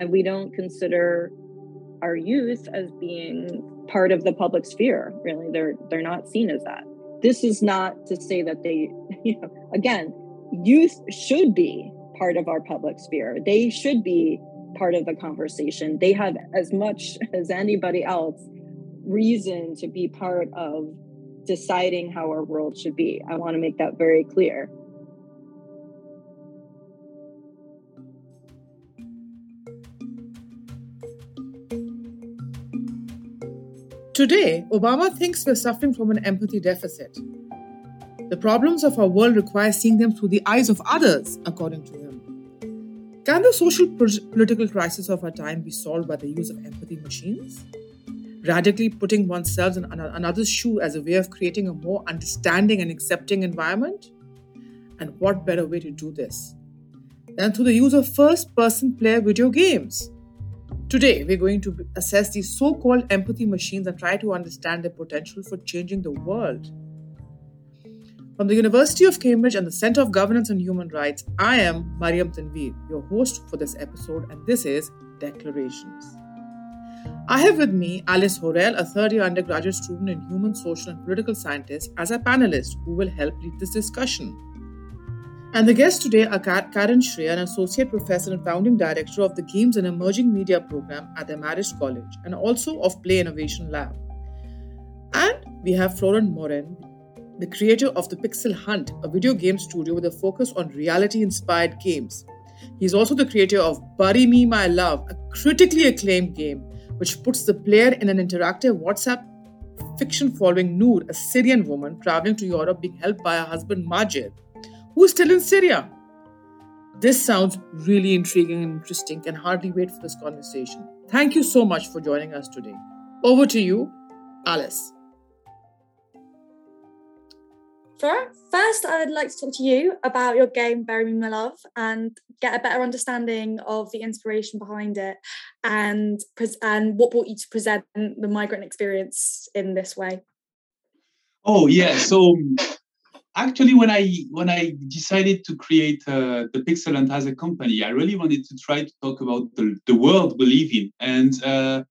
and we don't consider our youth as being part of the public sphere really. They're they're not seen as that. This is not to say that they you know again youth should be part of our public sphere. They should be part of the conversation. They have as much as anybody else reason to be part of deciding how our world should be. I want to make that very clear Today, Obama thinks we're suffering from an empathy deficit. The problems of our world require seeing them through the eyes of others, according to him. Can the social political crisis of our time be solved by the use of empathy machines? Radically putting oneself in another's shoe as a way of creating a more understanding and accepting environment? And what better way to do this than through the use of first person player video games? Today, we're going to assess these so called empathy machines and try to understand their potential for changing the world. From the University of Cambridge and the Center of Governance and Human Rights, I am Mariam Tanveer, your host for this episode, and this is Declarations. I have with me Alice Horel, a third year undergraduate student in human, social, and political sciences, as a panelist who will help lead this discussion. And the guests today are Karen Schrier, an associate professor and founding director of the Games and Emerging Media program at the Marist College, and also of Play Innovation Lab. And we have Florent Maurin, the creator of the Pixel Hunt, a video game studio with a focus on reality inspired games. He's also the creator of Bury Me My Love, a critically acclaimed game which puts the player in an interactive WhatsApp fiction following Nour, a Syrian woman traveling to Europe being helped by her husband Majid who's still in Syria. This sounds really intriguing and interesting. Can hardly wait for this conversation. Thank you so much for joining us today. Over to you, Alice. First, I would like to talk to you about your game, Bury Me My Love, and get a better understanding of the inspiration behind it and, and what brought you to present the migrant experience in this way. Oh, yeah. So actually when i when i decided to create uh, the Pixel Hunt as a company i really wanted to try to talk about the, the world we live in. And uh,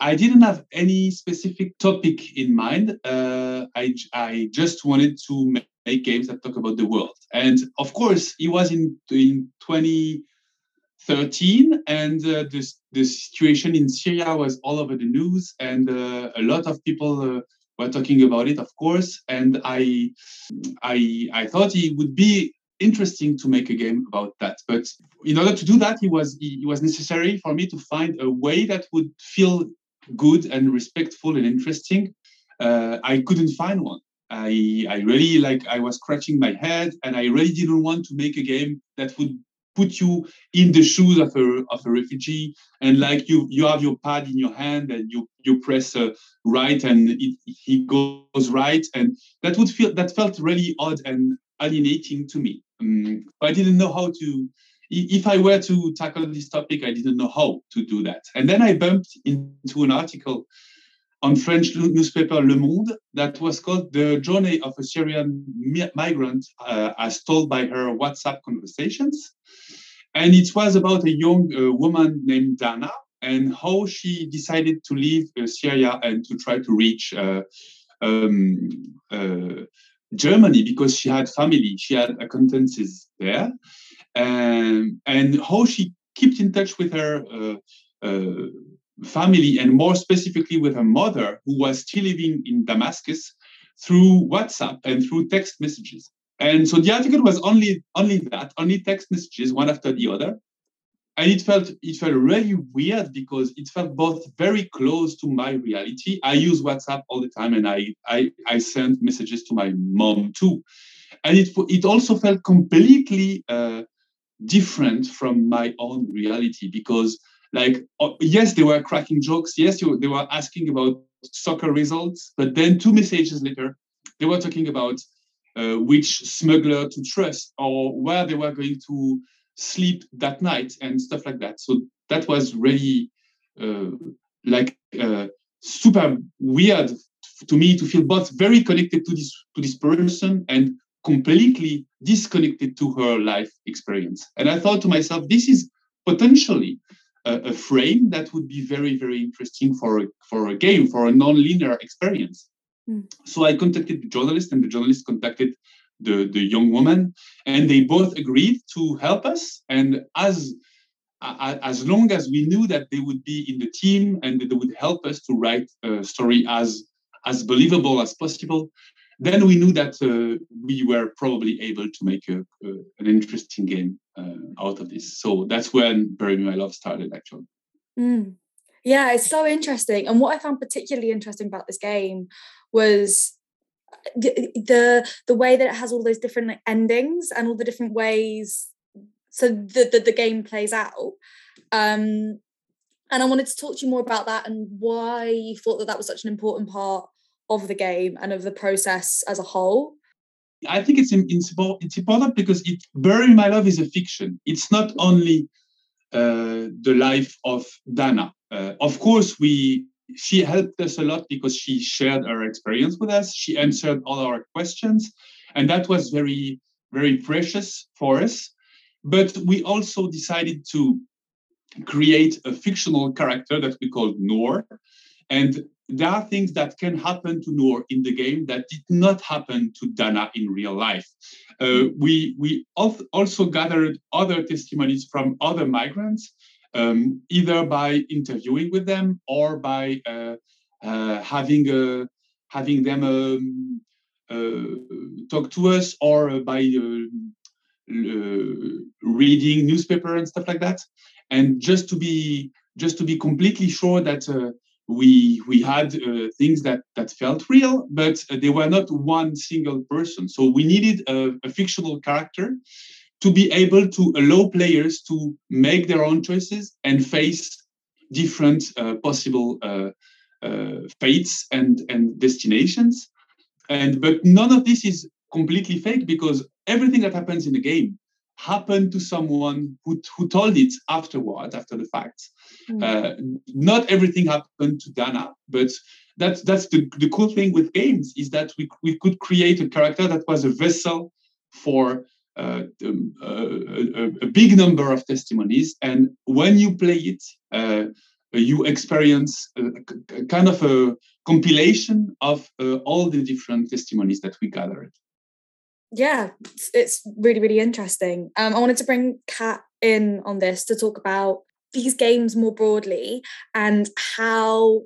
i didn't have any specific topic in mind. Uh, I, I just wanted to make games that talk about the world. And of course it was in, in 2013 and uh, the, the situation in syria was all over the news and uh, a lot of people uh, were talking about it, of course, and I, I, I thought it would be interesting to make a game about that. But in order to do that, it was it was necessary for me to find a way that would feel good and respectful and interesting. Uh, I couldn't find one. I I really like I was scratching my head, and I really didn't want to make a game that would put you in the shoes of a of a refugee. And like you you have your pad in your hand and you you press uh, right and it, he goes right. And that would feel that felt really odd and alienating to me. Um, i didn't know how to if i were to tackle this topic i didn't know how to do that. And then i bumped into an article on French newspaper Le Monde that was called The Journey of a Syrian Migrant uh, as told by her WhatsApp conversations. And it was about a young uh, woman named Dana and how she decided to leave uh, Syria and to try to reach uh, um, uh, Germany because she had family, she had acquaintances there, um, and how she kept in touch with her uh, family and more specifically with her mother, who was still living in Damascus, through WhatsApp and through text messages. And so the article was only only that, only text messages, one after the other. And it felt it felt really weird because it felt both very close to my reality. I use WhatsApp all the time, and I I, I send messages to my mom too. And it it also felt completely uh, different from my own reality because like oh, yes they were cracking jokes. Yes they were asking about soccer results. But then two messages later they were talking about uh, which smuggler to trust or where they were going to sleep that night and stuff like that. So that was really uh, like uh, super weird to me to feel both very connected to this to this person and completely disconnected to her life experience. And i thought to myself this is potentially a, a, frame that would be very, very interesting for a, for a game, for a non-linear experience. Mm. So I contacted the journalist, and the journalist contacted the, the young woman, and they both agreed to help us. And as as long as we knew that they would be in the team and they would help us to write a story as as believable as possible, then we knew that uh, we were probably able to make a, a, an interesting game uh, out of this. So that's when Bury My Love started, actually. Mm. Yeah, it's so interesting. And what I found particularly interesting about this game was the, the the way that it has all those different like, endings and all the different ways so the, the, the game plays out um and i wanted to talk to you more about that and why you thought that that was such an important part of the game and of the process as a whole i think it's it's, important because it bury my love is a fiction it's not only uh, the life of dana uh, of course we she helped us a lot because she shared her experience with us. She answered all our questions, and that was very, very precious for us. But we also decided to create a fictional character that we called Nour. And there are things that can happen to Nour in the game that did not happen to Dana in real life. Uh, we we also gathered other testimonies from other migrants um, either by interviewing with them or by uh, uh, having a, uh, having them um, uh, talk to us or by uh, reading newspaper and stuff like that. And just to be just to be completely sure that we we had uh, things that that felt real, but uh, they were not one single person. So we needed a, a, fictional character to be able to allow players to make their own choices and face different uh, possible uh, uh, fates and, and destinations. And but none of this is completely fake because everything that happens in the game happened to someone who, who told it afterward, after the fact. Mm. not everything happened to Dana, but that's that's the, the cool thing with games is that we, we could create a character that was a vessel for uh, um, uh, a, a, big number of testimonies. And when you play it, uh, you experience a, a, kind of a compilation of all the different testimonies that we gathered. Yeah, it's, really, really interesting. Um, I wanted to bring Kat in on this to talk about these games more broadly and how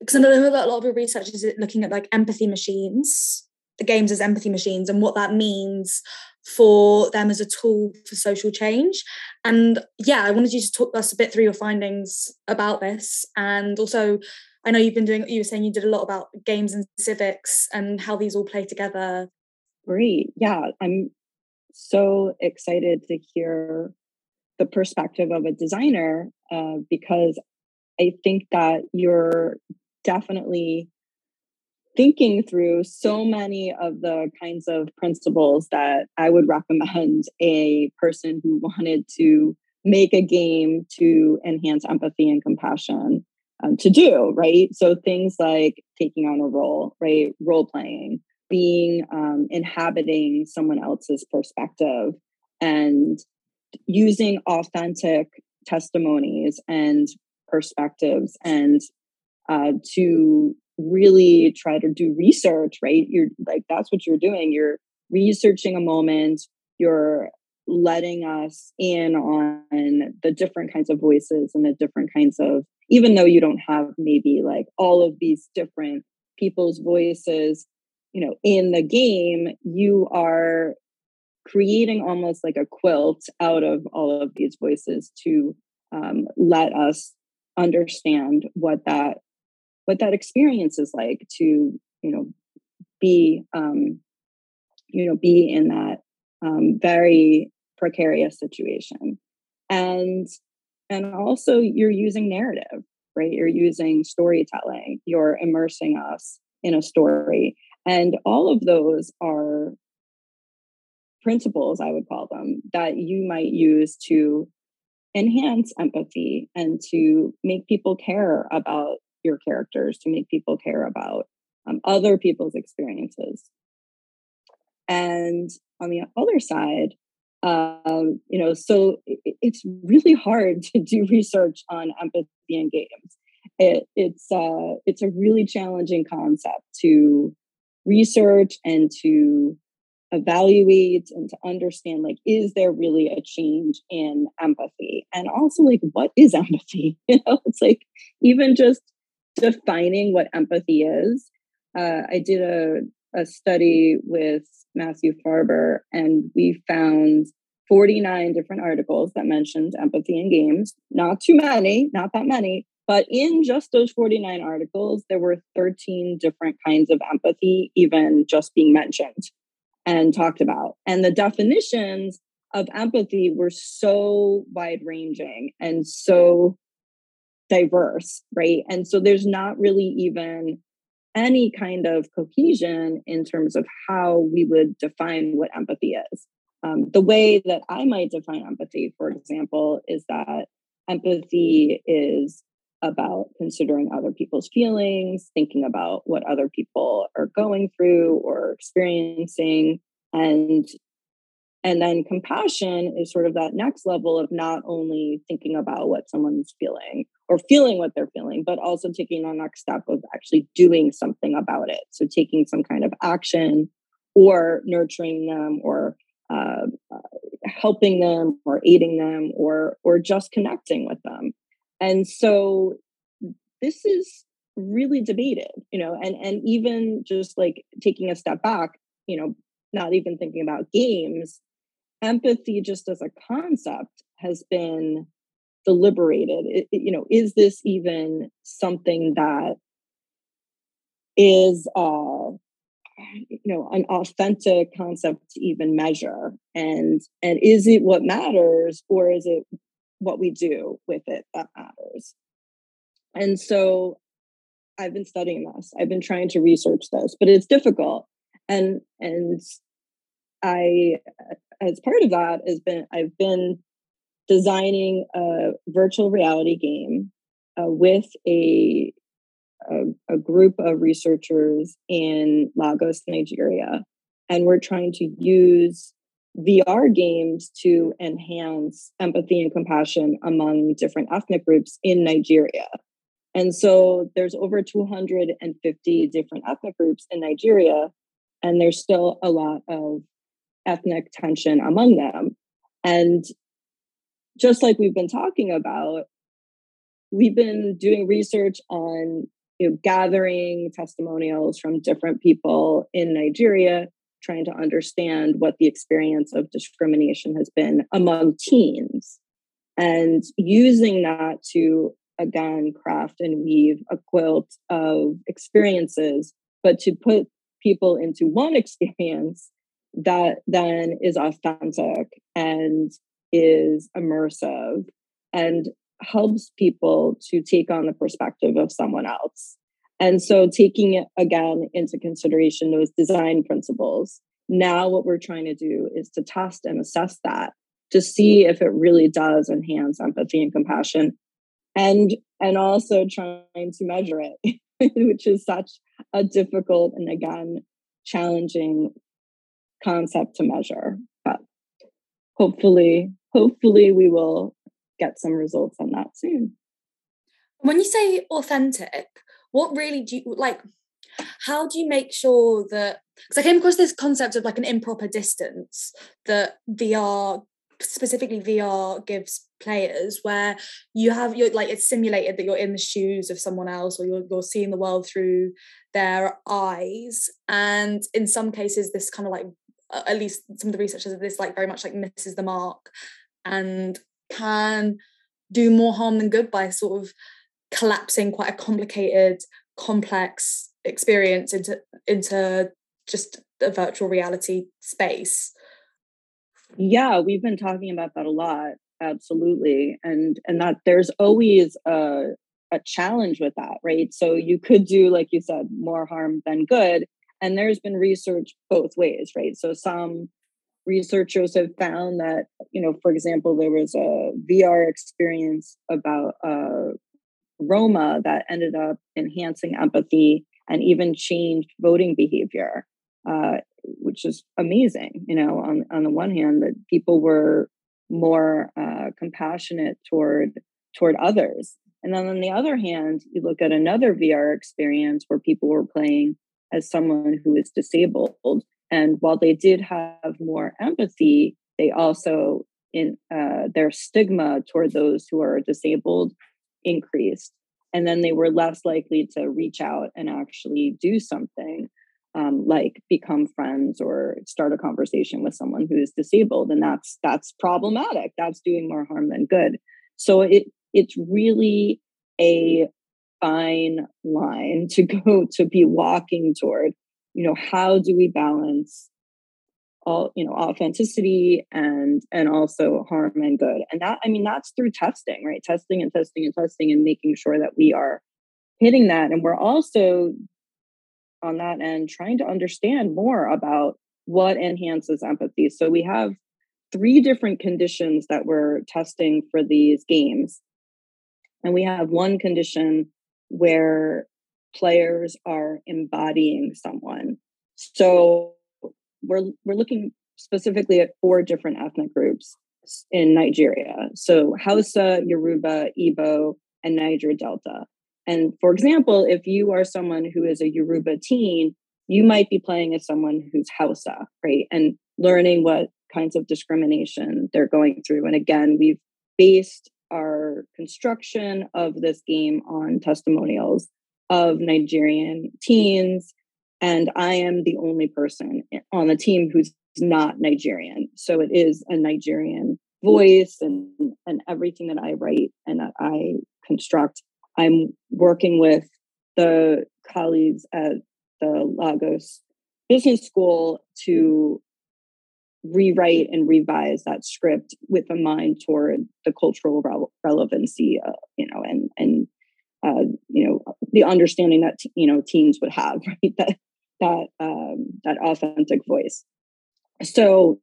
because I know that a lot of your research is looking at like empathy machines, the games as empathy machines, and what that means for them as a tool for social change. And yeah, I wanted you to talk us a bit through your findings about this. And also, I know you've been doing, you were saying you did a lot about games and civics and how these all play together. Great. Yeah, I'm so excited to hear the perspective of a designer uh, because I think that you're definitely thinking through so many of the kinds of principles that I would recommend a person who wanted to make a game to enhance empathy and compassion um, to do, right? So things like taking on a role, right? Role playing, being um, inhabiting someone else's perspective and using authentic testimonies and perspectives and uh, to really try to do research, right? You're like, that's what you're doing. You're researching a moment, you're letting us in on the different kinds of voices and the different kinds of, even though you don't have maybe like all of these different people's voices, you know, in the game, you are creating almost like a quilt out of all of these voices to um, let us understand what that what that experience is like to you know be um, you know be in that um, very precarious situation. And and also you're using narrative right? You're using storytelling. You're immersing us in a story and all of those are principles i would call them that you might use to enhance empathy and to make people care about your characters to make people care about um, other people's experiences. And on the other side, Um, you know, so it, it's really hard to do research on empathy in games. It, it's uh, it's a really challenging concept to research and to evaluate and to understand like is there really a change in empathy? And also like what is empathy? You know it's like even just defining what empathy is uh, i did a, a study with matthew farber and we found 49 different articles that mentioned empathy in games. Not too many not that many but in just those 49 articles there were 13 different kinds of empathy even just being mentioned and talked about. And the definitions of empathy were so wide ranging and so diverse, right? And so there's not really even any kind of cohesion in terms of how we would define what empathy is. Um, the way that I might define empathy, for example, is that empathy is about considering other people's feelings, thinking about what other people are going through or experiencing. And and then compassion is sort of that next level of not only thinking about what someone's feeling or feeling what they're feeling, but also taking the next step of actually doing something about it. So taking some kind of action or nurturing them or uh, uh, helping them or aiding them or or just connecting with them and so this is really debated you know and and even just like taking a step back you know not even thinking about games empathy just as a concept has been deliberated. It, it, you know is this even something that is uh you know an authentic concept to even measure? And and is it what matters or is it what we do with it that matters. And so I've been studying this. I've been trying to research this, but it's difficult. And and I as part of that has been I've been designing a virtual reality game uh, with a, a, a group of researchers in Lagos, Nigeria, and we're trying to use VR games to enhance empathy and compassion among different ethnic groups in Nigeria. And so there's over 250 different ethnic groups in Nigeria, and there's still a lot of ethnic tension among them. And just like we've been talking about, we've been doing research on you know, gathering testimonials from different people in Nigeria trying to understand what the experience of discrimination has been among teens. And using that to again craft and weave a quilt of experiences but to put people into one experience that then is authentic and is immersive and helps people to take on the perspective of someone else and so, taking it again into consideration those design principles, now what we're trying to do is to test and assess that to see if it really does enhance empathy and compassion and and also trying to measure it which is such a difficult and again challenging concept to measure. But hopefully hopefully we will get some results on that soon. When you say authentic what really do you like how do you make sure that because i came across this concept of like an improper distance that vr specifically vr gives players where you have you're like it's simulated that you're in the shoes of someone else or you're, you're seeing the world through their eyes. And in some cases this kind of like at least some of the researchers of this like very much like misses the mark and can do more harm than good by sort of collapsing quite a complicated, complex experience into into just a virtual reality space. Yeah, we've been talking about that a lot. Absolutely. And and that there's always a a challenge with that, right? So you could do like you said more harm than good and there's been research both ways, right? So some researchers have found that you know for example there was a vr experience about uh, Roma that ended up enhancing empathy and even changed voting behavior uh, which is amazing. You know, on on the one hand, that people were more uh, compassionate toward toward others, and then on the other hand, you look at another VR experience where people were playing as someone who is disabled, and while they did have more empathy, they also in uh, their stigma toward those who are disabled increased and then they were less likely to reach out and actually do something um, like become friends or start a conversation with someone who is disabled and that's that's problematic. That's doing more harm than good. So it it's really a fine line to go to be walking toward you know how do we balance all you know authenticity and and also harm and good. And that i mean that's through testing right? Testing and testing and testing and making sure that we are hitting that. And we're also on that end trying to understand more about what enhances empathy. So we have three different conditions that we're testing for these games. And we have one condition where players are embodying someone. So we're we're looking specifically at four different ethnic groups in Nigeria. So Hausa, Yoruba, Igbo, and Niger Delta. And for example, if you are someone who is a Yoruba teen, you might be playing as someone who's Hausa, right? And learning what kinds of discrimination they're going through. And again, we've based our construction of this game on testimonials of Nigerian teens and I am the only person on the team who's not Nigerian. So it is a Nigerian voice and, and everything that I write and that I construct. I'm working with the colleagues at the Lagos Business School to rewrite and revise that script with a mind toward the cultural re- relevancy, uh, you know, and and uh, you know the understanding that you know teens would have, right? That that um, that authentic voice. So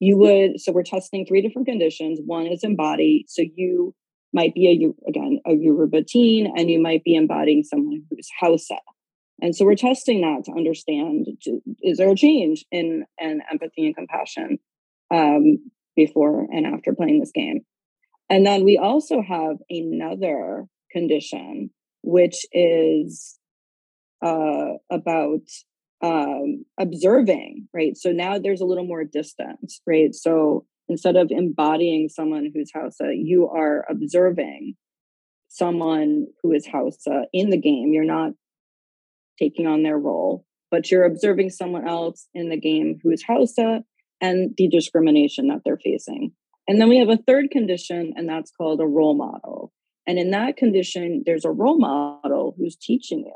you would so we're testing three different conditions. One is embody. So you might be a again a Yoruba teen, and you might be embodying someone who's Hausa. And so we're testing that to understand is there a change in in empathy and compassion um, before and after playing this game. And then we also have another condition, which is uh, about um, observing, right? So now there's a little more distance, right? So instead of embodying someone who's Hausa, you are observing someone who is Hausa in the game. You're not taking on their role, but you're observing someone else in the game who is Hausa and the discrimination that they're facing. And then we have a third condition, and that's called a role model. And in that condition, there's a role model who's teaching you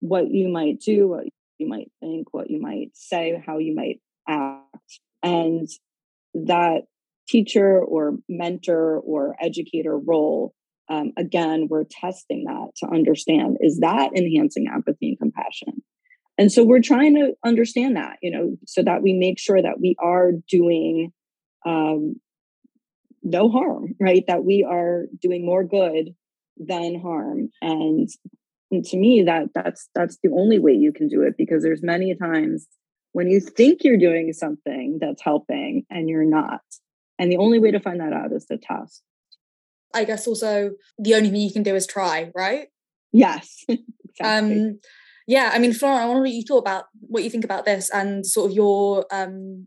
what you might do, what you might think, what you might say, how you might act. And that teacher or mentor or educator role, um, again, we're testing that to understand is that enhancing empathy and compassion? And so we're trying to understand that, you know, so that we make sure that we are doing um, no harm, right? That we are doing more good than harm. And and to me that that's that's the only way you can do it because there's many times when you think you're doing something that's helping and you're not. And the only way to find that out is to test. I guess also the only thing you can do is try right? Yes exactly. um yeah i mean florent i want to what you thought about what you think about this and sort of your um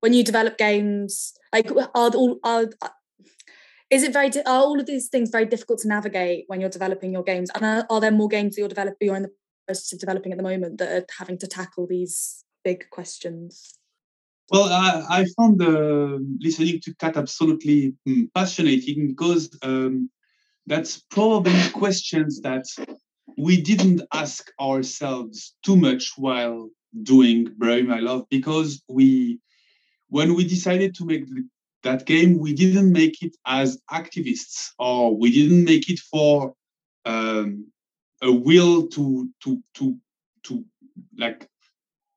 when you develop games like are all are is it very are all of these things very difficult to navigate when you're developing your games? And are, are there more games that you're developing you're in the process of developing at the moment that are having to tackle these big questions? Well i, I found uh, listening to kat absolutely mm, fascinating because um, that's probably questions that we didn't ask ourselves too much while doing bury my love because we when we decided to make the that game we didn't make it as activists or we didn't make it for um, a will to to to to like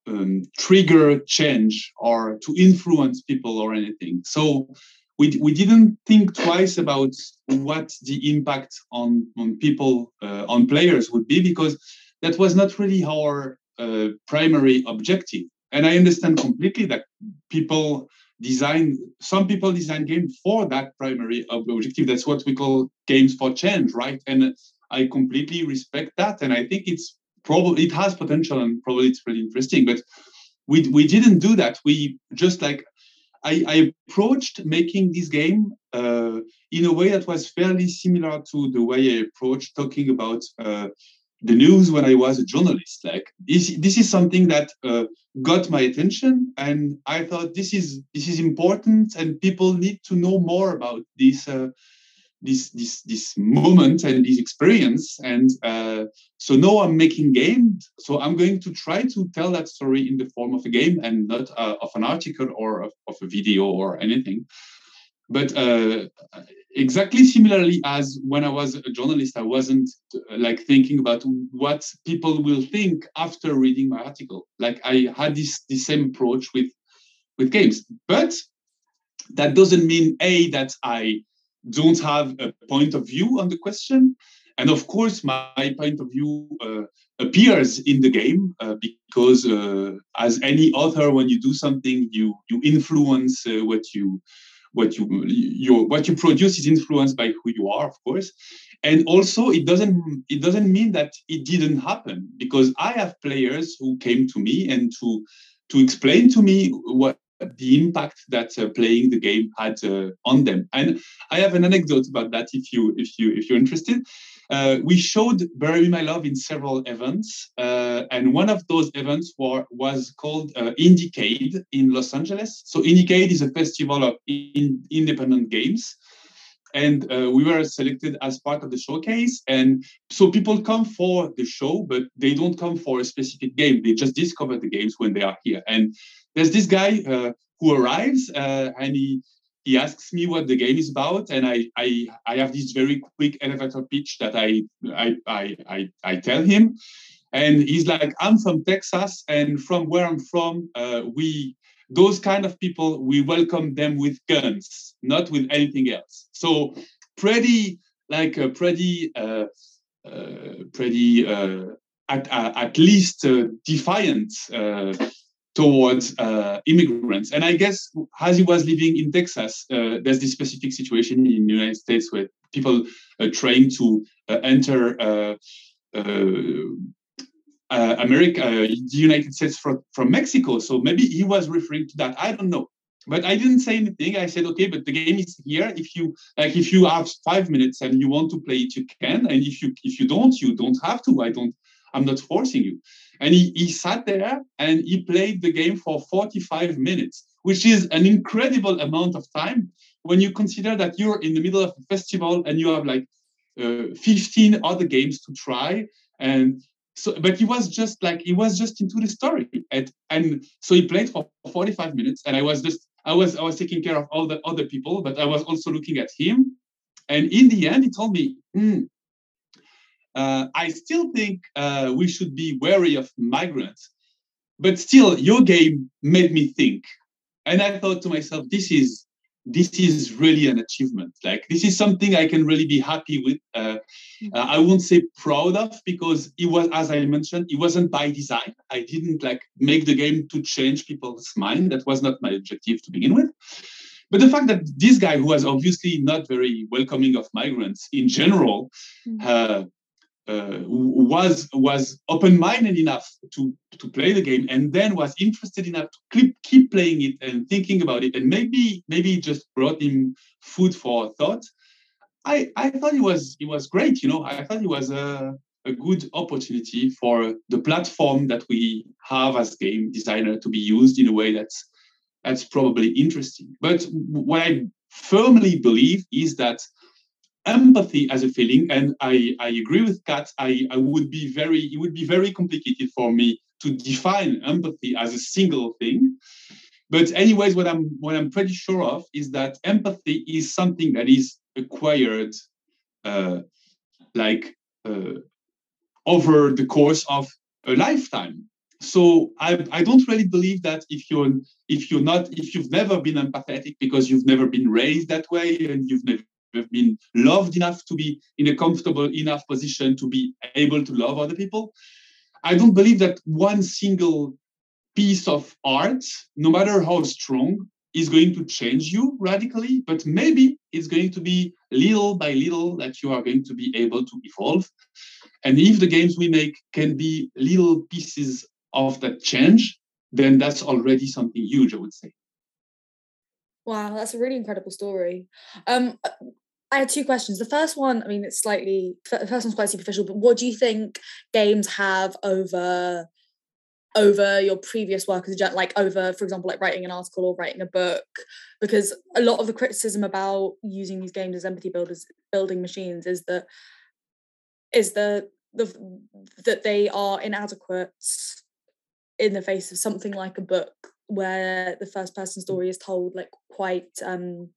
um, trigger change or to influence people or anything. So we, we didn't think twice about what the impact on on people uh, on players would be because that was not really our uh, primary objective. And I understand completely that people design some people design games for that primary objective. That's what we call games for change, right? And I completely respect that, and I think it's probably it has potential and probably it's really interesting. But we we didn't do that. We just like I, I approached making this game uh, in a way that was fairly similar to the way I approached talking about uh, the news when I was a journalist. Like this, this is something that uh, got my attention, and I thought this is this is important, and people need to know more about this uh, this this this moment and this experience and uh, so now i'm making game so i'm going to try to tell that story in the form of a game and not uh, of an article or of, of, a video or anything but uh, exactly similarly as when i was a journalist i wasn't uh, like thinking about what people will think after reading my article like i had this the same approach with with games but that doesn't mean a that i don't have a point of view on the question. And of course, my point of view uh, appears in the game uh, because, uh, as any author, when you do something, you you influence uh, what you what you what you produce is influenced by who you are, of course. And also, it doesn't it doesn't mean that it didn't happen because I have players who came to me and to to explain to me what the impact that uh, playing the game had uh, on them. And I have an anecdote about that if you if you if you're interested. Uh, we showed Bury My Love in several events, uh, and one of those events were, was called uh, Indiecade in Los Angeles. So Indiecade is a festival of in, independent games. And uh, we were selected as part of the showcase. And so people come for the show, but they don't come for a specific game. They just discover the games when they are here. And there's this guy uh, who arrives uh, and he he asks me what the game is about and I, I i have this very quick elevator pitch that i i i i, I tell him. And he's like i'm from texas and from where i'm from uh, we those kind of people we welcome them with guns not with anything else. So pretty like a pretty uh, uh, pretty uh, at, uh, at least uh, defiant uh, towards uh, immigrants. And I guess as he was living in Texas, uh, there's this specific situation in the United States where people are trying to uh, enter uh, uh, uh, America, the United States from, from Mexico. So maybe he was referring to that. I don't know. But I didn't say anything. I said, okay, but the game is here. If you like, if you have five minutes and you want to play it, you can. And if you if you don't, you don't have to. I don't. I'm not forcing you. And he, he sat there and he played the game for 45 minutes, which is an incredible amount of time when you consider that you're in the middle of a festival and you have like uh, 15 other games to try. And so, but he was just like, he was just into the story. And, and so he played for 45 minutes and I was just, I was, I was taking care of all the other people, but I was also looking at him. And in the end, he told me, mm, uh, I still think uh, we should be wary of migrants. But still, your game made me think, and I thought to myself, this is this is really an achievement. Like this is something I can really be happy with. Uh, uh, I won't say proud of because it was, as I mentioned, it wasn't by design. I didn't like make the game to change people's mind. That was not my objective to begin with. But the fact that this guy, who was obviously not very welcoming of migrants in general, mm. uh, uh, was was open-minded enough to to play the game and then was interested enough to keep keep playing it and thinking about it and maybe maybe just brought him food for thought. I i thought it was it was great you know. I thought it was a a good opportunity for the platform that we have as game designer to be used in a way that's that's probably interesting. But what i firmly believe is that empathy as a feeling, and I, I agree with Kat, I, I would be very, it would be very complicated for me to define empathy as a single thing. But anyways, what I'm what I'm pretty sure of is that empathy is something that is acquired uh, like uh, over the course of a lifetime. So I, I don't really believe that if you're if you're not if you've never been empathetic because you've never been raised that way and you've never have been loved enough to be in a comfortable enough position to be able to love other people. I don't believe that one single piece of art, no matter how strong, is going to change you radically, but maybe it's going to be little by little that you are going to be able to evolve. And if the games we make can be little pieces of that change, then that's already something huge, I would say. Wow, that's a really incredible story. Um, I had two questions. The first one, I mean, it's slightly, the first one's quite superficial, but what do you think games have over over your previous work as a like over for example like writing an article or writing a book because a lot of the criticism about using these games as empathy builders building machines is that is the the that they are inadequate in the face of something like a book where the first person story is told like quite um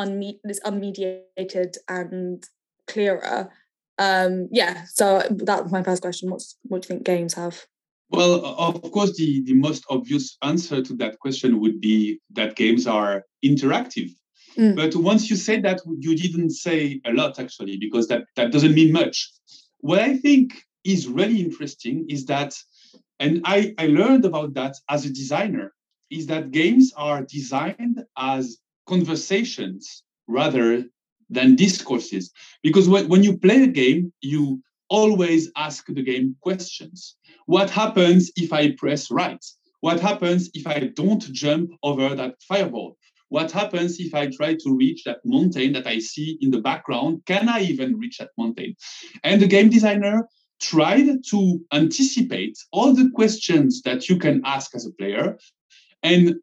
unme- this unmediated and clearer um yeah so that was my first question what's what do you think games have well, of course, the, the most obvious answer to that question would be that games are interactive. Mm. But once you say that, you didn't say a lot actually, because that, that doesn't mean much. What I think is really interesting is that, and I, I learned about that as a designer, is that games are designed as conversations rather than discourses. Because when, when you play a game, you always ask the game questions. What happens if I press right? What happens if I don't jump over that fireball? What happens if I try to reach that mountain that I see in the background? Can I even reach that mountain? And the game designer tried to anticipate all the questions that you can ask as a player and,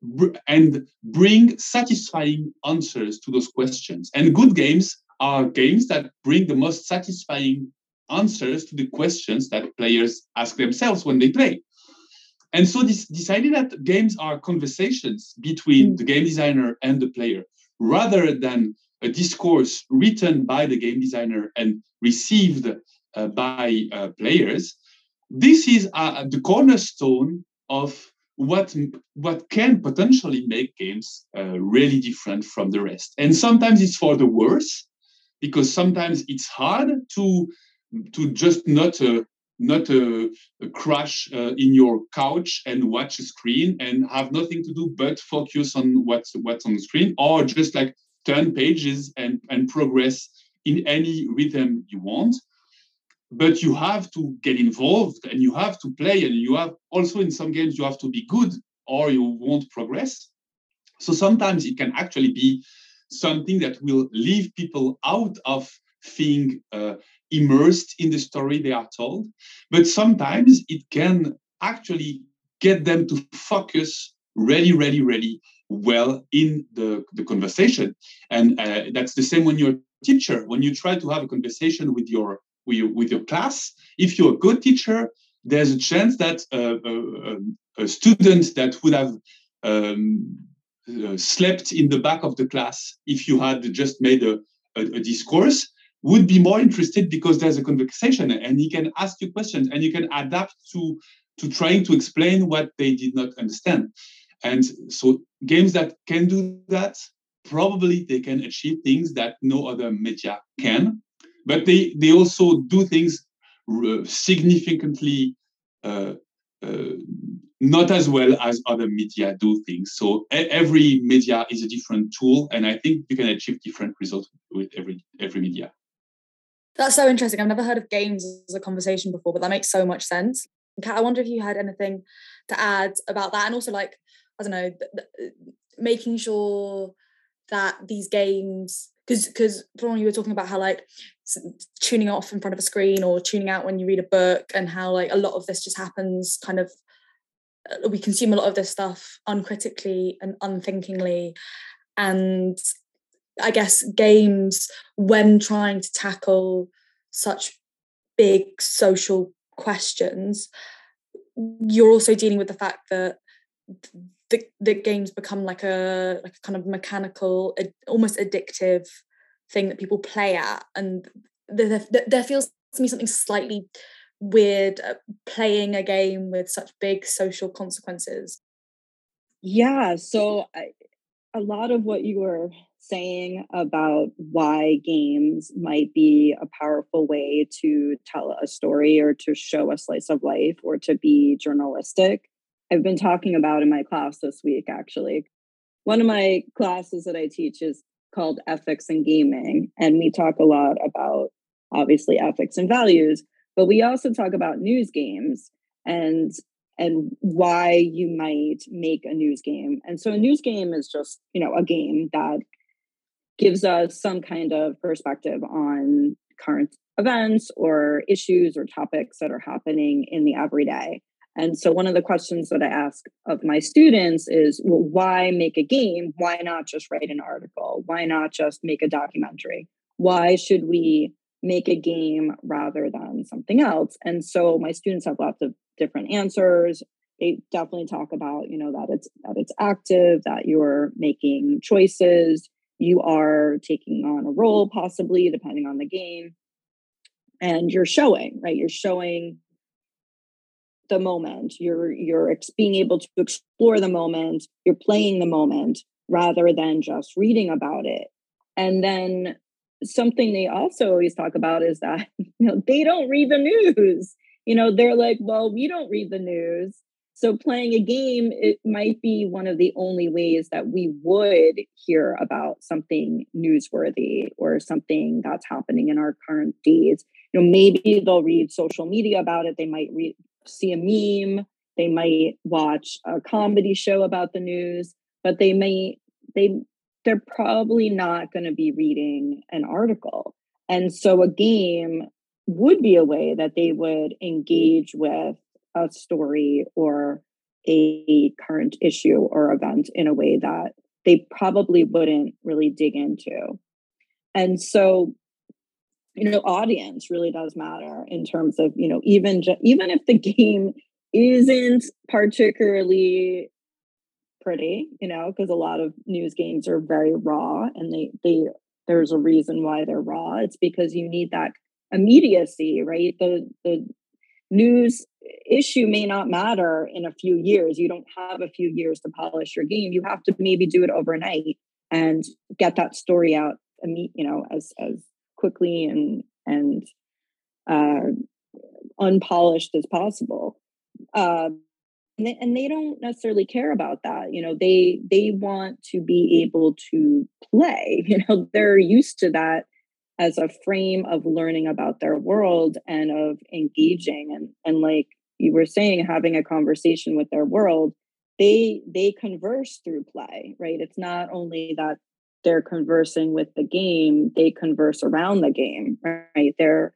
and bring satisfying answers to those questions. And good games are games that bring the most satisfying answers to the questions that players ask themselves when they play. And so this decided that games are conversations between the game designer and the player, rather than a discourse written by the game designer and received uh, by uh, players. This is uh, the cornerstone of what what can potentially make games uh, really different from the rest. And sometimes it's for the worse, because sometimes it's hard to to just not uh, not uh, crash uh, in your couch and watch a screen and have nothing to do but focus on what's what's on the screen or just like turn pages and and progress in any rhythm you want but you have to get involved and you have to play and you have also in some games you have to be good or you won't progress so sometimes it can actually be something that will leave people out of being uh, immersed in the story they are told, but sometimes it can actually get them to focus really, really, really well in the, the conversation. And uh, that's the same when you're a teacher. When you try to have a conversation with your with your, with your class, if you're a good teacher, there's a chance that uh, a, a, student that would have um, uh, slept in the back of the class if you had just made a, a, a discourse would be more interested because there's a conversation and he can ask you questions and you can adapt to to trying to explain what they did not understand. And so games that can do that probably they can achieve things that no other media can but they they also do things uh, significantly uh, uh, not as well as other media do things. So every media is a different tool, and I think you can achieve different results with every every media. That's so interesting. I've never heard of games as a conversation before, but that makes so much sense. Kat, I wonder if you had anything to add about that, and also like I don't know, th- th- making sure that these games, because because from you were talking about how like tuning off in front of a screen or tuning out when you read a book, and how like a lot of this just happens kind of uh, we consume a lot of this stuff uncritically and unthinkingly. And I guess games when trying to tackle such big social questions, you're also dealing with the fact that the, the games become like a like a kind of mechanical, almost addictive thing that people play at, and there, there, there feels to me something slightly weird uh, playing a game with such big social consequences. Yeah, so mm-hmm. I, a lot of what you were saying about why games might be a powerful way to tell a story or to show a slice of life or to be journalistic I've been talking about in my class this week, actually. One of my classes that I teach is called Ethics and Gaming. And we talk a lot about obviously ethics and values, but we also talk about news games and and why you might make a news game. And so a news game is just, you know, a game that gives us some kind of perspective on current events or issues or topics that are happening in the everyday. And so, one of the questions that I ask of my students is well, why make a game? Why not just write an article? Why not just make a documentary? Why should we make a game rather than something else? And so, my students have lots of different answers. They definitely talk about, you know, that it's that it's active, that you're making choices, you are taking on a role, possibly depending on the game, and you're showing, right? You're showing the moment. You're you're ex- being able to explore the moment. You're playing the moment rather than just reading about it. And then something they also always talk about is that you know they don't read the news. You know they're like well we don't read the news. So playing a game it might be one of the only ways that we would hear about something newsworthy or something that's happening in our current days. You know maybe they'll read social media about it. They might read see a meme, they might watch a comedy show about the news, but they may they they're probably not going to be reading an article. And so a game would be a way that they would engage with a story or a current issue or event in a way that they probably wouldn't really dig into. And so you know audience really does matter in terms of you know even ju- even if the game isn't particularly pretty you know because a lot of news games are very raw and they they there's a reason why they're raw. It's because you need that immediacy right? The the news issue may not matter in a few years. You don't have a few years to polish your game. You have to maybe do it overnight and get that story out you know as as quickly and and uh, unpolished as possible. Uh, and, they, and they don't necessarily care about that. You know, they they want to be able to play. You know, they're used to that as a frame of learning about their world and of engaging and and like you were saying having a conversation with their world they they converse through play right it's not only that they're conversing with the game, they converse around the game, right? They're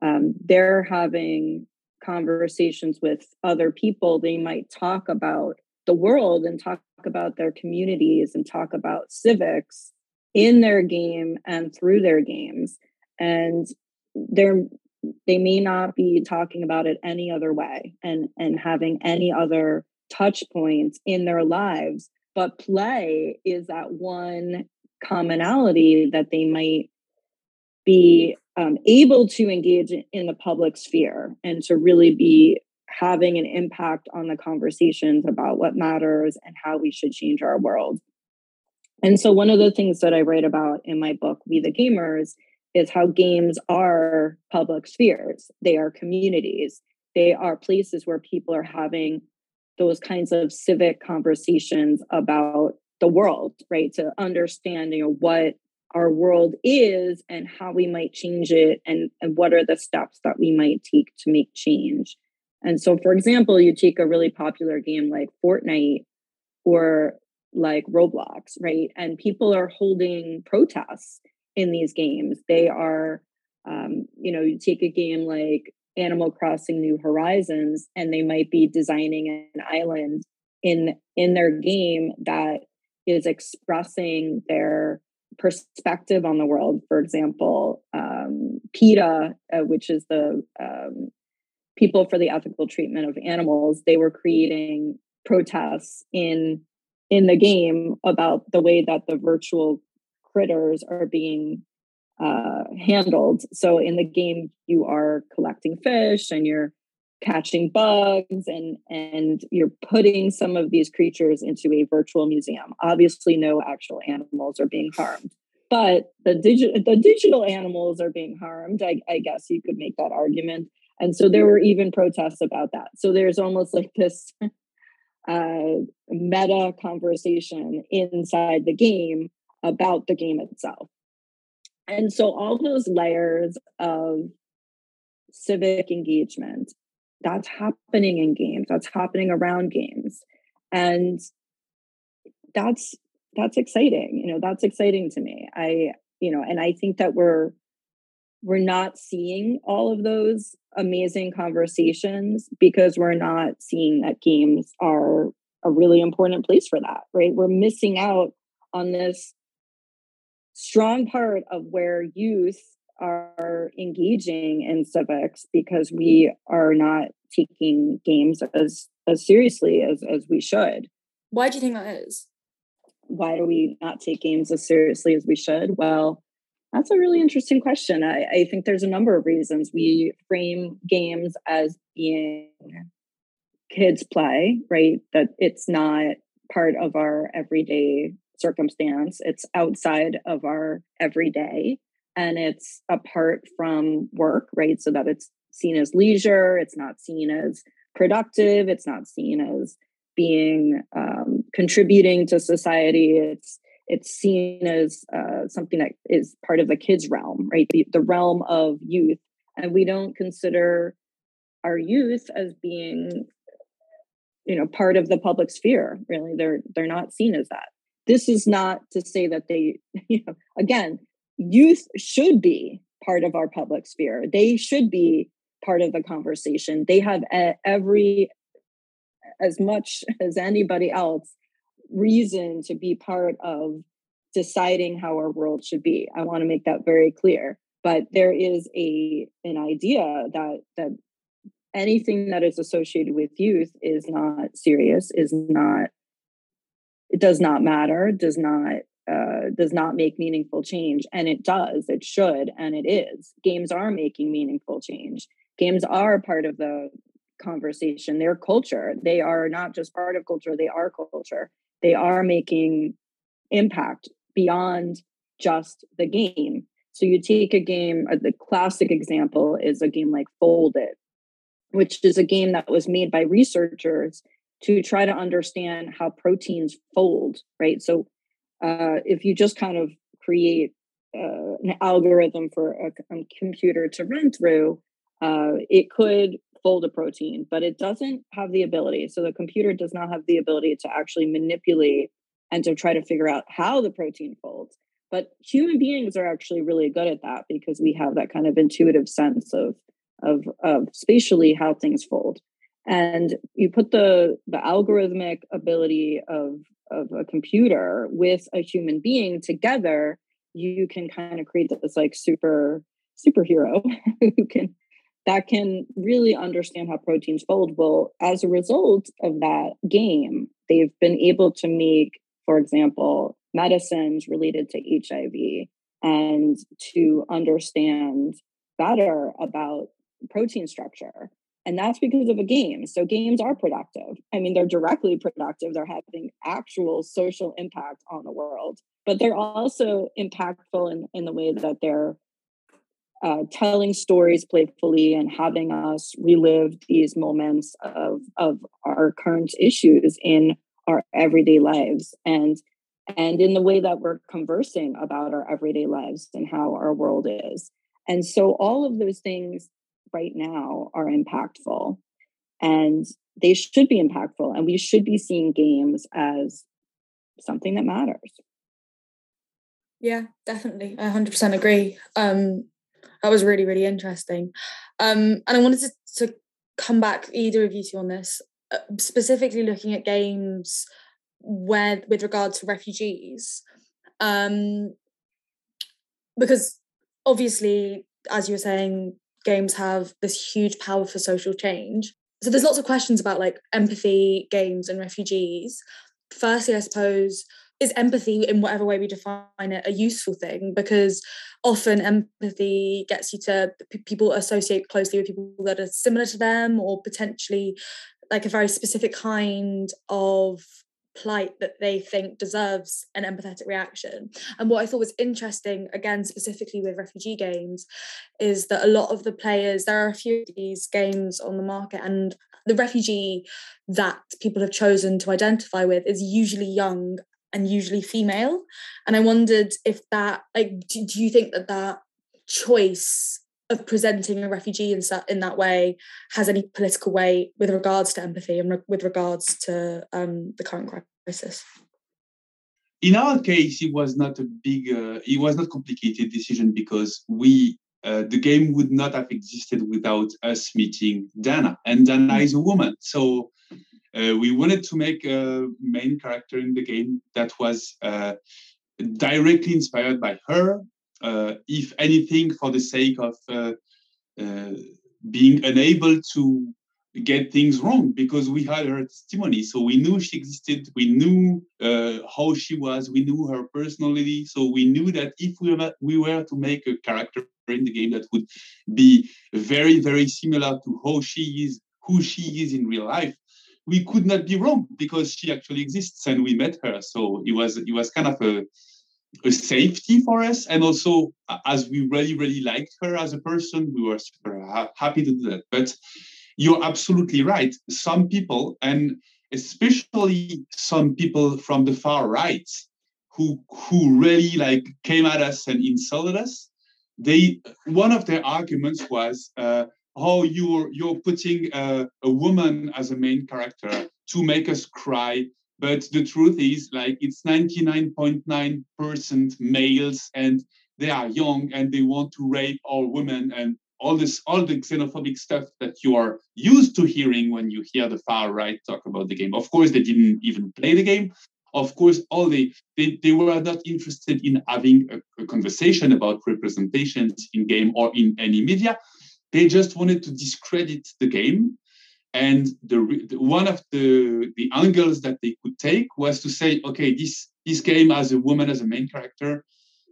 um, they're having conversations with other people. They might talk about the world and talk about their communities and talk about civics in their game and through their games. And they're they may not be talking about it any other way and and having any other touch points in their lives but play is that one commonality that they might be um, able to engage in the public sphere and to really be having an impact on the conversations about what matters and how we should change our world. And so, one of the things that I write about in my book, We the Gamers, is how games are public spheres. They are communities, they are places where people are having those kinds of civic conversations about the world, right? To understand, you know, what our world is and how we might change it and, and what are the steps that we might take to make change. And so, for example, you take a really popular game like Fortnite or like Roblox, right? And people are holding protests in these games. They are, um, you know, you take a game like Animal Crossing New Horizons, and they might be designing an island in in their game that is expressing their perspective on the world. For example, um, PETA, uh, which is the um, People for the Ethical Treatment of Animals, they were creating protests in in the game about the way that the virtual critters are being uh, handled. So in the game, you are collecting fish and you're catching bugs and and you're putting some of these creatures into a virtual museum. Obviously no actual animals are being harmed but the digital the digital animals are being harmed I, I guess you could make that argument. And so there were even protests about that. So there's almost like this uh, meta conversation inside the game about the game itself. And so all those layers of civic engagement that's happening in games that's happening around games. And that's that's exciting you know that's exciting to me. I you know and i think that we're we're not seeing all of those amazing conversations because we're not seeing that games are a really important place for that right? We're missing out on this strong part of where youth are engaging in civics because we mm-hmm. are not taking games as as seriously as as we should. Why do you think that is? Why do we not take games as seriously as we should? Well, that's a really interesting question. I, I think there's a number of reasons. We frame games as being kids play, right? That it's not part of our everyday circumstance. It's outside of our everyday and it's apart from work, right? So that it's seen as leisure, it's not seen as productive, it's not seen as being um, contributing to society. It's it's seen as uh, something that is part of the kids' realm, right? The, the realm of youth, and we don't consider our youth as being, you know, part of the public sphere. Really, they're they're not seen as that. This is not to say that they, you know, again, youth should be part of our public sphere. They should be part of the conversation. They have every, as much as anybody else, reason to be part of deciding how our world should be. I want to make that very clear. But there is a an idea that that anything that is associated with youth is not serious, is not it does not matter, does not uh, does not make meaningful change. And it does, it should, and it is. Games are making meaningful change. Games are part of the conversation. They're culture. They are not just part of culture, they are culture. They are making impact beyond just the game. So you take a game, uh, the classic example is a game like Foldit, which is a game that was made by researchers to try to understand how proteins fold, right? So uh, if you just kind of create uh, an algorithm for a, a, computer to run through, uh, it could fold a protein, but it doesn't have the ability. So the computer does not have the ability to actually manipulate and to try to figure out how the protein folds. But human beings are actually really good at that because we have that kind of intuitive sense of of, of spatially how things fold. And you put the the algorithmic ability of of a computer with a human being together, you can kind of create this like super superhero who can that can really understand how proteins fold. Well, as a result of that game, they've been able to make, for example, medicines related to HIV and to understand better about protein structure and that's because of a game. So games are productive. I mean, they're directly productive. They're having actual social impact on the world, but they're also impactful in, in the way that they're uh, telling stories playfully and having us relive these moments of, of our current issues in our everyday lives and and in the way that we're conversing about our everyday lives and how our world is. And so all of those things right now are impactful and they should be impactful and we should be seeing games as something that matters. Yeah definitely i 100% agree. Um that was really really interesting. Um and i wanted to, to come back either of you two on this uh, specifically looking at games where with regard to refugees. Um because obviously as you were saying games have this huge power for social change. So there's lots of questions about like empathy, games, and refugees. Firstly, I suppose, is empathy in whatever way we define it a useful thing? Because often empathy gets you to people associate closely with people that are similar to them or potentially like a very specific kind of plight that they think deserves an empathetic reaction. And what I thought was interesting, again, specifically with refugee games, is that a lot of the players, there are a few of these games on the market, and the refugee that people have chosen to identify with is usually young and usually female. And I wondered if that, like, do, do you think that that choice of presenting a refugee in, in that way has any political weight with regards to empathy and re- with regards to um, the current crisis? In our case, it was not a big, uh, it was not complicated decision because we, uh, the game would not have existed without us meeting Dana, and Dana is a woman. So uh, we wanted to make a main character in the game that was uh, directly inspired by her if anything, for the sake of uh, uh, being unable to get things wrong because we had her testimony. So we knew she existed, we knew uh, how she was, we knew her personality. So we knew that if we were, we were to make a character in the game that would be very, very similar to how she is, who she is in real life, we could not be wrong because she actually exists and we met her. So it was it was kind of a a safety for us. And also as we really really liked her as a person we were super ha- happy to do that. But you're absolutely right. Some people and especially some people from the far right who who really like came at us and insulted us they one of their arguments was uh, oh you're you're putting a, a woman as a main character to make us cry but the truth is, like, it's 99.9% males and they are young and they want to rape all women and all this, all the xenophobic stuff that you are used to hearing when you hear the far right talk about the game. Of course, they didn't even play the game. Of course, all they they, they were not interested in having a, a conversation about representations in game or in any media. They just wanted to discredit the game and the, the, one of the the angles that they could take was to say, okay, this this game has a woman as a main character,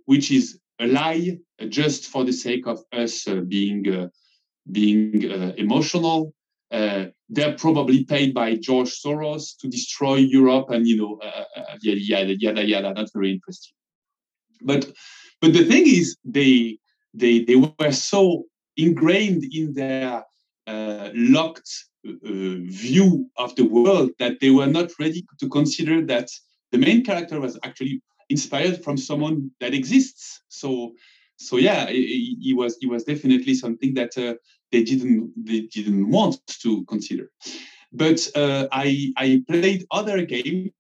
which is a lie uh, just for the sake of us uh, being uh, being uh, emotional. Uh, they're probably paid by George Soros to destroy Europe, and you know, uh, yada yada yada yada. Not very interesting. But but the thing is, they they they were so ingrained in their locked view of the world that they were not ready to consider that the main character was actually inspired from someone that exists. So, so yeah, he was he was definitely something that uh, they didn't they didn't want to consider. But uh, I I played other games.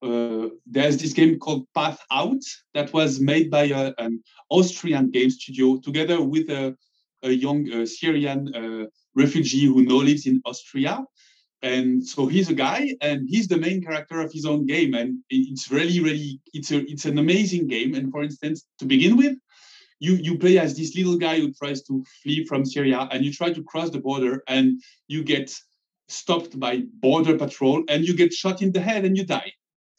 Uh, there's this game called Path Out that was made by a, an Austrian game studio together with a, a young uh, Syrian uh, refugee who now lives in Austria. And so he's a guy, and he's the main character of his own game, and it's really, really, it's a, it's an amazing game. And for instance, to begin with, you you play as this little guy who tries to flee from Syria, and you try to cross the border, and you get stopped by border patrol, and you get shot in the head, and you die.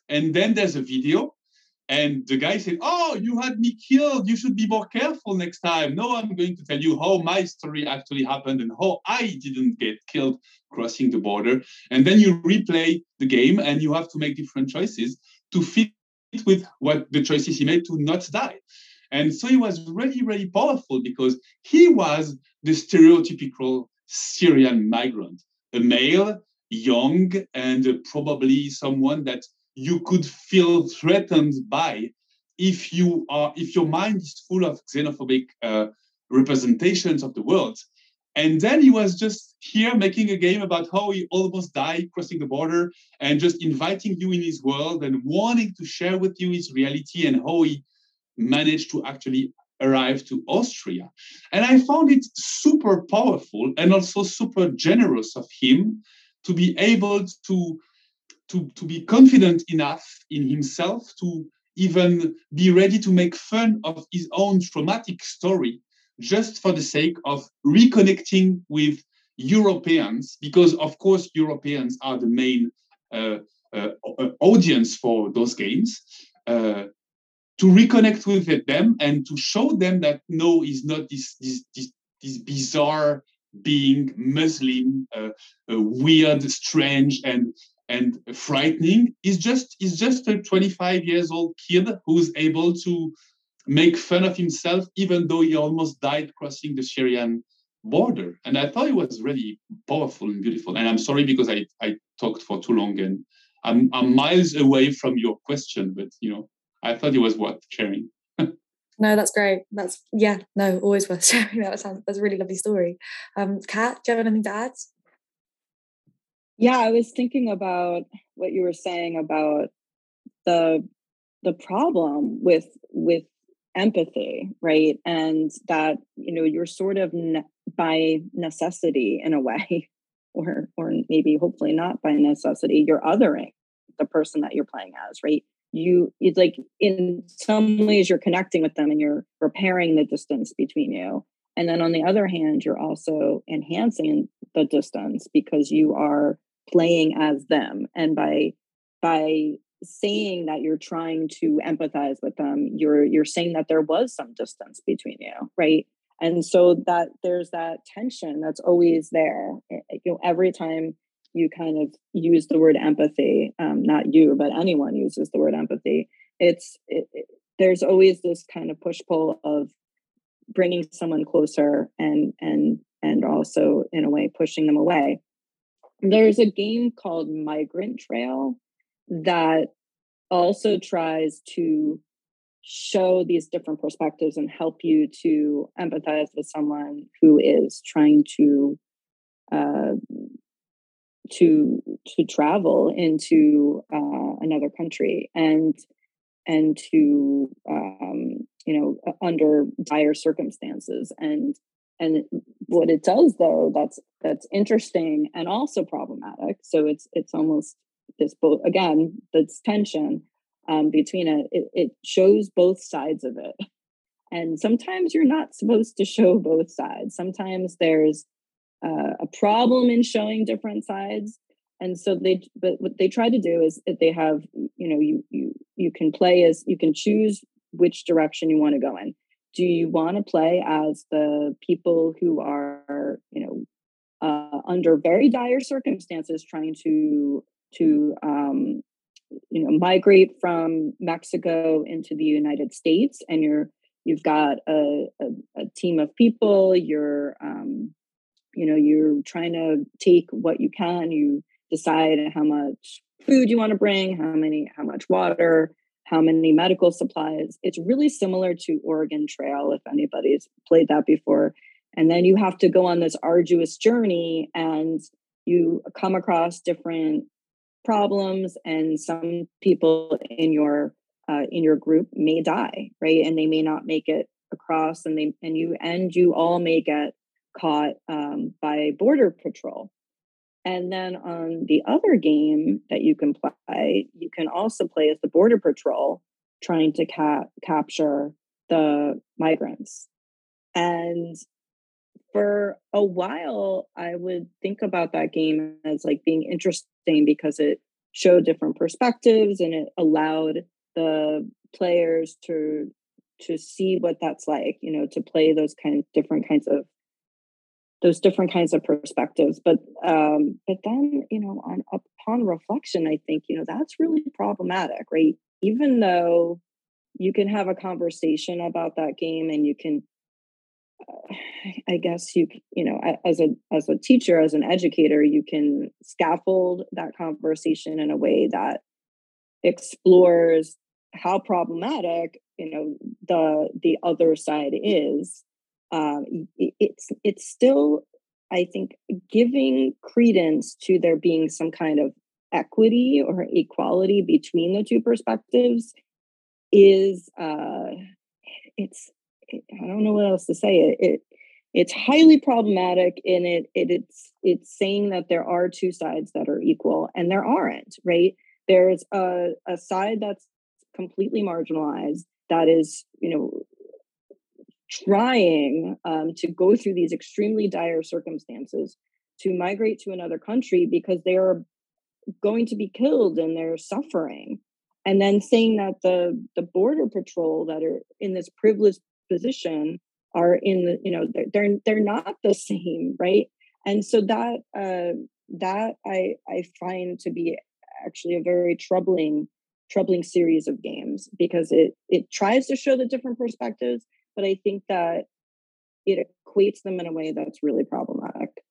And then there's a video and the guy said, Oh, you had me killed. You should be more careful next time. No, I'm going to tell you how my story actually happened and how I didn't get killed crossing the border. And then you replay the game and you have to make different choices to fit with what the choices he made to not die. And so he was really, really powerful because he was the stereotypical Syrian migrant, a male, young, and probably someone that you could feel threatened by if you are if your mind is full of xenophobic uh, representations of the world and then he was just here making a game about how he almost died crossing the border and just inviting you in his world and wanting to share with you his reality and how he managed to actually arrive to Austria. And I found it super powerful and also super generous of him to be able to to, to be confident enough in himself to even be ready to make fun of his own traumatic story just for the sake of reconnecting with Europeans, because of course Europeans are the main uh, uh, audience for those games, uh, to reconnect with them and to show them that no, is not this, this, this, this bizarre being Muslim, uh, uh, weird, strange, and and frightening is just is just a 25 years old kid who's able to make fun of himself even though he almost died crossing the syrian border. And i thought it was really powerful and beautiful. And i'm sorry because i i talked for too long and i'm, I'm miles away from your question but you know i thought it was worth sharing. No that's great. That's yeah no always worth sharing. That sounds that's a really lovely story. Um kat do you have anything to add yeah, I was thinking about what you were saying about the the problem with with empathy, right? And that you know you're sort of ne- by necessity in a way, or or maybe hopefully not by necessity, you're othering the person that you're playing as, right? You it's like in some ways you're connecting with them and you're repairing the distance between you. And then on the other hand, you're also enhancing the distance because you are playing as them and by by saying that you're trying to empathize with them you're you're saying that there was some distance between you right? And so that there's that tension that's always there eh, eh, you know every time you kind of use the word empathy um, not you but anyone uses the word empathy it's it, it, there's always this kind of push pull of bringing someone closer and and and also in a way pushing them away there's a game called Migrant Trail that also tries to show these different perspectives and help you to empathize with someone who is trying to uh, to to travel into uh, another country and and to um, you know under dire circumstances. And and what it does though that's that's interesting and also problematic. So it's it's almost this both again this tension um, between it, it it shows both sides of it. And sometimes you're not supposed to show both sides. Sometimes there's uh, a problem in showing different sides. And so they but what they try to do is if they have you know you you you can play as you can choose which direction you want to go in do you want to play as the people who are you know uh, under very dire circumstances trying to to um, you know migrate from mexico into the united states and you're you've got a, a, a team of people you're um, you know you're trying to take what you can you decide how much food you want to bring how many how much water how many medical supplies. It's really similar to Oregon Trail, if anybody's played that before. And then you have to go on this arduous journey and you come across different problems and some people in your uh, in your group may die right and they may not make it across and they and you and you all may get caught um, by border patrol and then on the other game that you can play, you can also play as the Border Patrol trying to ca- capture the migrants. And for a while, I would think about that game as like being interesting because it showed different perspectives and it allowed the players to to see what that's like you know to play those kind of different kinds of those different kinds of perspectives but um but then you know on upon reflection i think you know that's really problematic right? Even though you can have a conversation about that game and you can uh, i guess you you know as a as a teacher as an educator you can scaffold that conversation in a way that explores how problematic you know the the other side is um, it's it's still I think giving credence to there being some kind of equity or equality between the two perspectives is uh, it's I don't know what else to say. It, it it's highly problematic in it, it it's it's saying that there are two sides that are equal and there aren't right? There's a, a side that's completely marginalized that is you know trying um, to go through these extremely dire circumstances to migrate to another country because they are going to be killed and they're suffering. And then saying that the the border patrol that are in this privileged position are in the you know they're they're, they're not the same right? And so that uh, that i i find to be actually a very troubling troubling series of games because it it tries to show the different perspectives, but I think that it equates them in a way that's really problematic.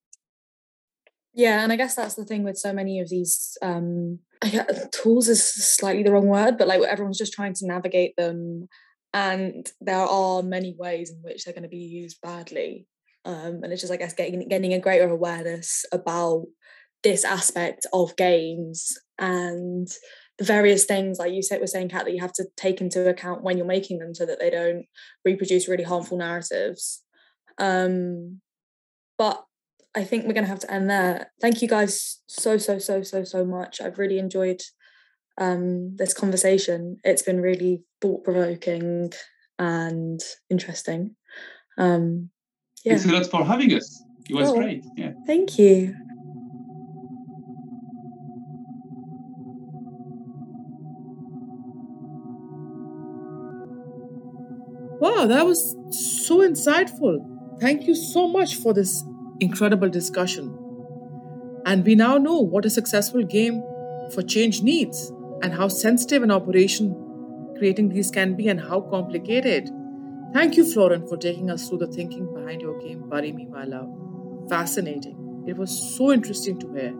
Yeah, and I guess that's the thing with so many of these um guess, tools is slightly the wrong word, but like everyone's just trying to navigate them and there are many ways in which they're going to be used badly. Um, and it's just, I guess, getting getting a greater awareness about this aspect of games and the various things like you said were saying kat that you have to take into account when you're making them so that they don't reproduce really harmful narratives. Um but i think we're going to have to end there. Thank you guys so so so so so much. I've really enjoyed um this conversation. It's been really thought-provoking and interesting. Um yeah. thanks a lot for having us. It was oh, great. Yeah. Thank you That was so insightful. Thank you so much for this incredible discussion. And we now know what a successful game for change needs and how sensitive an operation creating these can be and how complicated. Thank you, Florent, for taking us through the thinking behind your game, Bury Me, My Love. Fascinating. It was so interesting to hear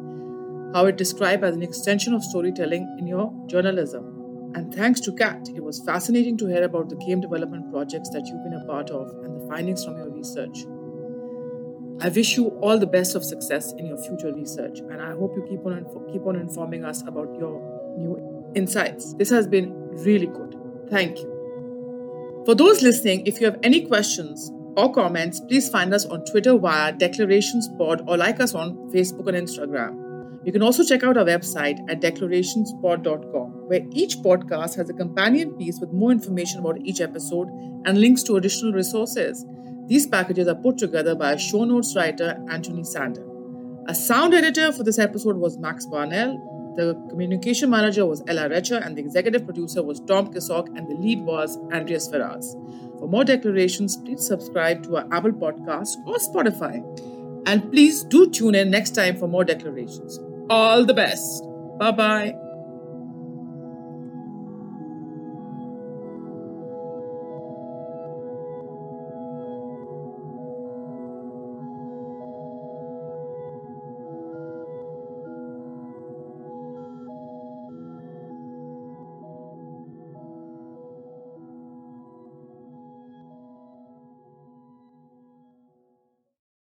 how it described as an extension of storytelling in your journalism. And thanks to Kat, it was fascinating to hear about the game development projects that you've been a part of and the findings from your research. I wish you all the best of success in your future research, and I hope you keep on keep on informing us about your new insights. This has been really good. Thank you. For those listening, if you have any questions or comments, please find us on Twitter via Declarations Pod or like us on Facebook and Instagram. You can also check out our website at declarationspod.com, where each podcast has a companion piece with more information about each episode and links to additional resources. These packages are put together by show notes writer, Anthony Sander. A sound editor for this episode was Max Barnell. The communication manager was Ella Recher, and the executive producer was Tom Kisok, and the lead was Andreas Ferraz. For more declarations, please subscribe to our Apple Podcast or Spotify. And please do tune in next time for more declarations. All the best. Bye bye.